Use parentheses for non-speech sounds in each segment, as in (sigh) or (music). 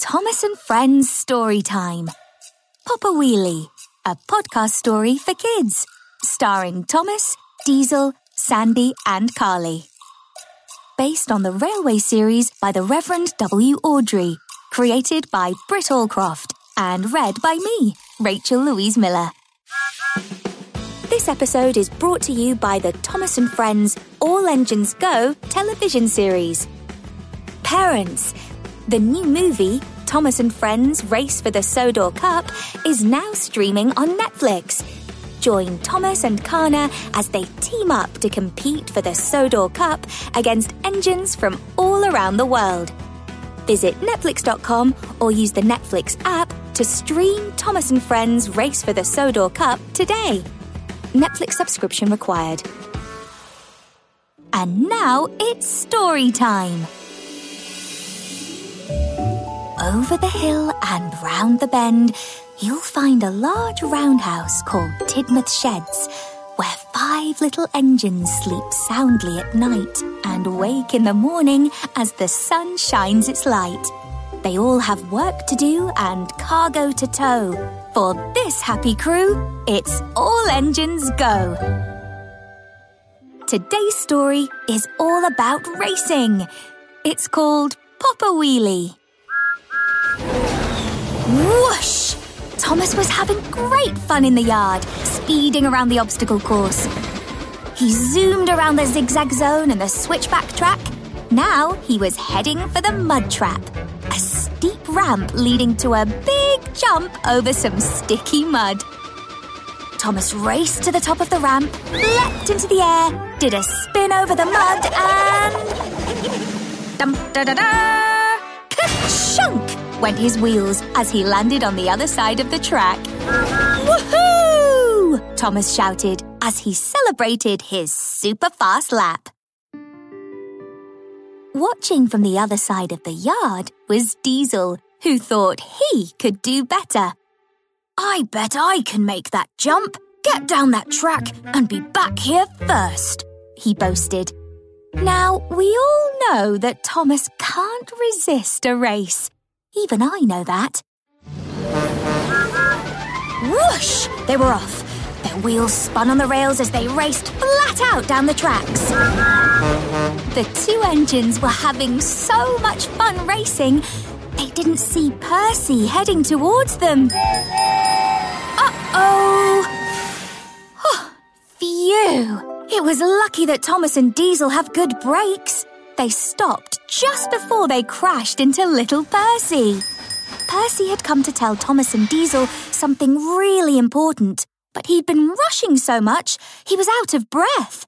Thomas and Friends Story Time. Papa Wheelie, a podcast story for kids, starring Thomas, Diesel, Sandy, and Carly. Based on the Railway series by the Reverend W. Awdry, created by Britt Allcroft, and read by me, Rachel Louise Miller. This episode is brought to you by the Thomas and Friends All Engines Go television series. Parents, the new movie, Thomas and Friends Race for the Sodor Cup, is now streaming on Netflix. Join Thomas and Kana as they team up to compete for the Sodor Cup against engines from all around the world. Visit Netflix.com or use the Netflix app to stream Thomas and Friends Race for the Sodor Cup today. Netflix subscription required. And now it's story time. Over the hill and round the bend, you'll find a large roundhouse called Tidmouth Sheds, where five little engines sleep soundly at night and wake in the morning as the sun shines its light. They all have work to do and cargo to tow. For this happy crew, it's all engines go. Today's story is all about racing. It's called Papa Wheelie. Whoosh! Thomas was having great fun in the yard, speeding around the obstacle course. He zoomed around the zigzag zone and the switchback track. Now he was heading for the mud trap, a steep ramp leading to a big jump over some sticky mud. Thomas raced to the top of the ramp, leapt into the air, did a spin over the mud, and. (laughs) Dum da da da! Went his wheels as he landed on the other side of the track. Woohoo! Thomas shouted as he celebrated his super fast lap. Watching from the other side of the yard was Diesel, who thought he could do better. I bet I can make that jump, get down that track, and be back here first, he boasted. Now, we all know that Thomas can't resist a race. Even I know that. Whoosh! They were off. Their wheels spun on the rails as they raced flat out down the tracks. The two engines were having so much fun racing, they didn't see Percy heading towards them. Uh-oh! Oh, phew! It was lucky that Thomas and Diesel have good brakes. They stopped just before they crashed into little Percy. Percy had come to tell Thomas and Diesel something really important, but he'd been rushing so much he was out of breath.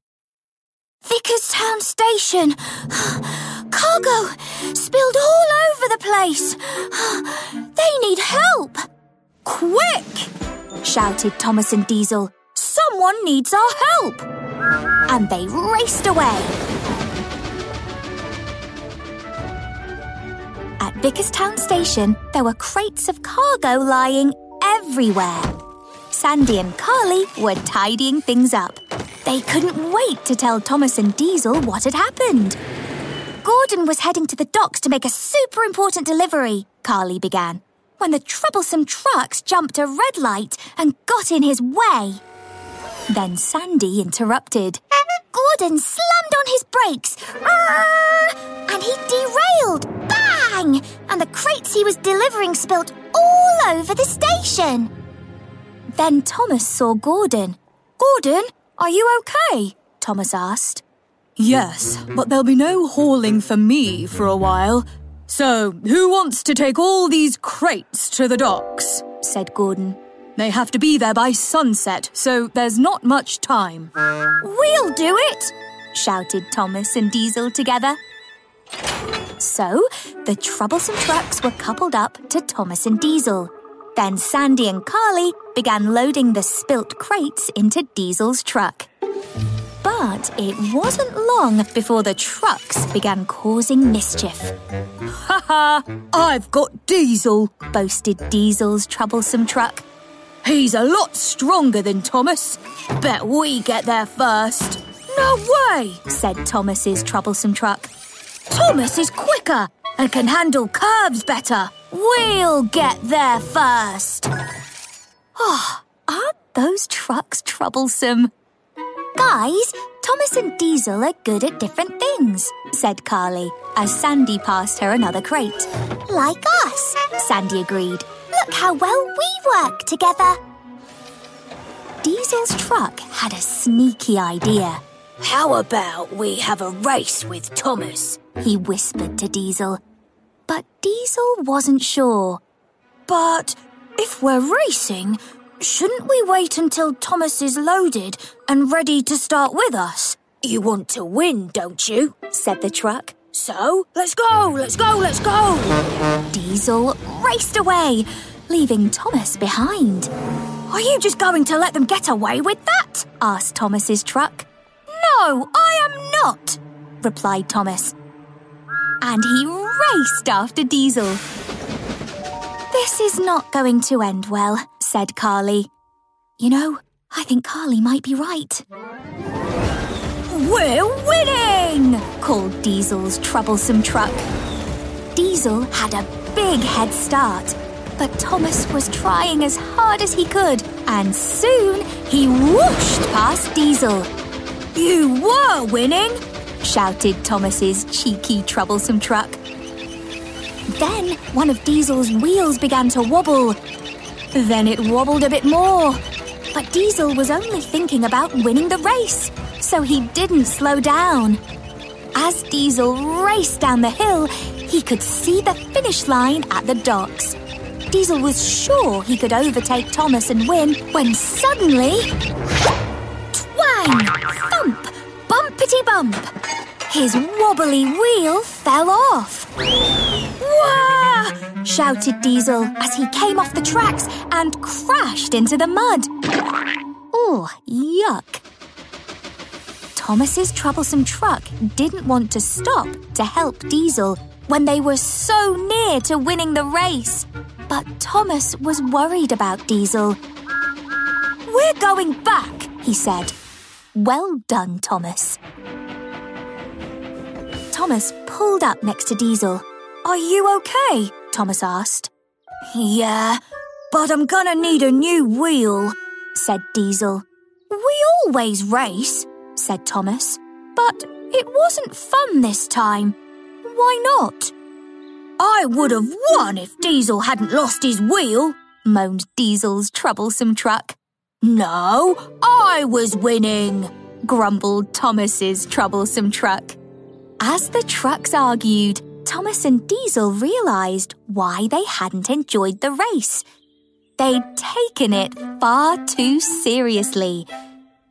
Vickerstown Station! (gasps) Cargo! Spilled all over the place! (gasps) They need help! Quick! shouted Thomas and Diesel. Someone needs our help! And they raced away. Vickerstown Station, there were crates of cargo lying everywhere. Sandy and Carly were tidying things up. They couldn't wait to tell Thomas and Diesel what had happened. Gordon was heading to the docks to make a super important delivery, Carly began, when the troublesome trucks jumped a red light and got in his way. Then Sandy interrupted. Gordon slammed on his brakes, ah! and he derailed. Bang! And the crates he was delivering spilled all over the station. Then Thomas saw Gordon. Gordon, are you okay? Thomas asked. Yes, but there'll be no hauling for me for a while. So, who wants to take all these crates to the docks? said Gordon. They have to be there by sunset, so there's not much time. We'll do it! shouted Thomas and Diesel together. So, the troublesome trucks were coupled up to Thomas and Diesel. Then Sandy and Carly began loading the spilt crates into Diesel's truck. But it wasn't long before the trucks began causing mischief. Ha ha! I've got Diesel, boasted Diesel's troublesome truck. He's a lot stronger than Thomas. Bet we get there first. No way, said Thomas's troublesome truck. Thomas is quicker and can handle curves better. We'll get there first. Oh, aren't those trucks troublesome? Guys, Thomas and Diesel are good at different things, said Carly as Sandy passed her another crate. Like us, Sandy agreed. Look how well we work together. Diesel's truck had a sneaky idea. How about we have a race with Thomas? He whispered to Diesel. But Diesel wasn't sure. But if we're racing, shouldn't we wait until Thomas is loaded and ready to start with us? You want to win, don't you? said the truck. So, let's go, let's go, let's go! Diesel raced away, leaving Thomas behind. Are you just going to let them get away with that? asked Thomas's truck. No, I am not, replied Thomas. And he raced after Diesel. This is not going to end well, said Carly. You know, I think Carly might be right. We're winning! called Diesel's troublesome truck. Diesel had a big head start, but Thomas was trying as hard as he could, and soon he whooshed past Diesel. You were winning! Shouted Thomas's cheeky, troublesome truck. Then one of Diesel's wheels began to wobble. Then it wobbled a bit more. But Diesel was only thinking about winning the race, so he didn't slow down. As Diesel raced down the hill, he could see the finish line at the docks. Diesel was sure he could overtake Thomas and win when suddenly. Twang! Thump! Bumpity bump! His wobbly wheel fell off. Wah! shouted Diesel as he came off the tracks and crashed into the mud. Oh, yuck. Thomas's troublesome truck didn't want to stop to help Diesel when they were so near to winning the race. But Thomas was worried about Diesel. We're going back, he said. Well done, Thomas. Thomas pulled up next to Diesel. Are you okay? Thomas asked. Yeah, but I'm gonna need a new wheel, said Diesel. We always race, said Thomas. But it wasn't fun this time. Why not? I would have won if Diesel hadn't lost his wheel, moaned Diesel's troublesome truck. No, I was winning, grumbled Thomas's troublesome truck. As the trucks argued, Thomas and Diesel realized why they hadn't enjoyed the race. They'd taken it far too seriously.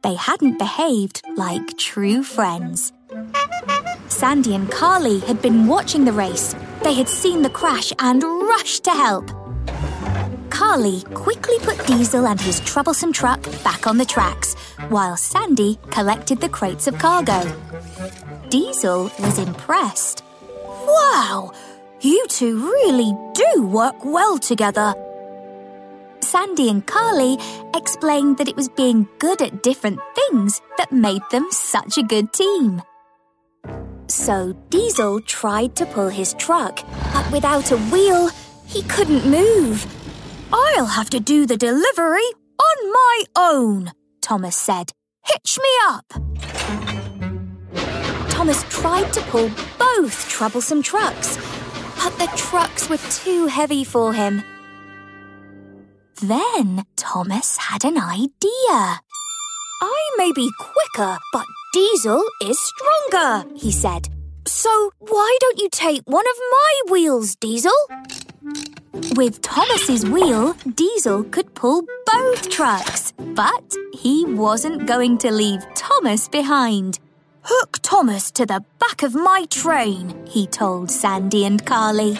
They hadn't behaved like true friends. Sandy and Carly had been watching the race. They had seen the crash and rushed to help. Carly quickly put Diesel and his troublesome truck back on the tracks, while Sandy collected the crates of cargo. Diesel was impressed. Wow! You two really do work well together. Sandy and Carly explained that it was being good at different things that made them such a good team. So Diesel tried to pull his truck, but without a wheel, he couldn't move. I'll have to do the delivery on my own, Thomas said. Hitch me up. Thomas tried to pull both troublesome trucks, but the trucks were too heavy for him. Then Thomas had an idea. I may be quicker, but Diesel is stronger, he said. So why don't you take one of my wheels, Diesel? With Thomas's wheel, Diesel could pull both trucks, but he wasn't going to leave Thomas behind. Hook Thomas to the back of my train, he told Sandy and Carly.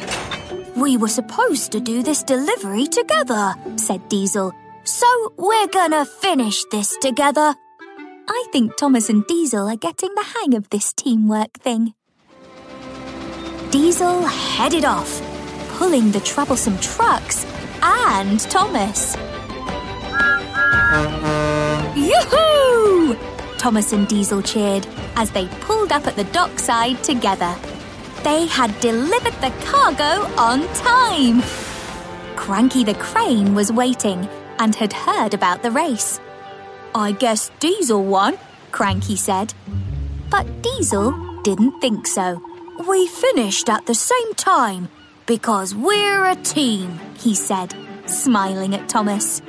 We were supposed to do this delivery together, said Diesel. So we're gonna finish this together. I think Thomas and Diesel are getting the hang of this teamwork thing. Diesel headed off, pulling the troublesome trucks and Thomas. Yoo-hoo! Thomas and Diesel cheered as they pulled up at the dockside together. they had delivered the cargo on time. Cranky the crane was waiting and had heard about the race. I guess Diesel won, Cranky said. But Diesel didn't think so. We finished at the same time because we're a team, he said, smiling at Thomas.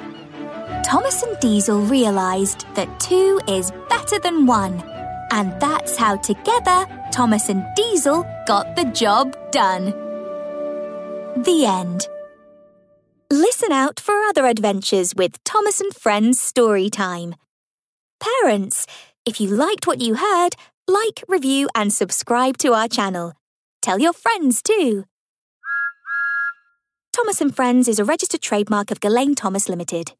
Thomas and Diesel realised that two is better than one, and that's how together Thomas and Diesel got the job done. The end. Listen out for other adventures with Thomas and Friends story time. Parents, if you liked what you heard, like, review, and subscribe to our channel. Tell your friends too. Thomas and Friends is a registered trademark of Gullane Thomas Limited.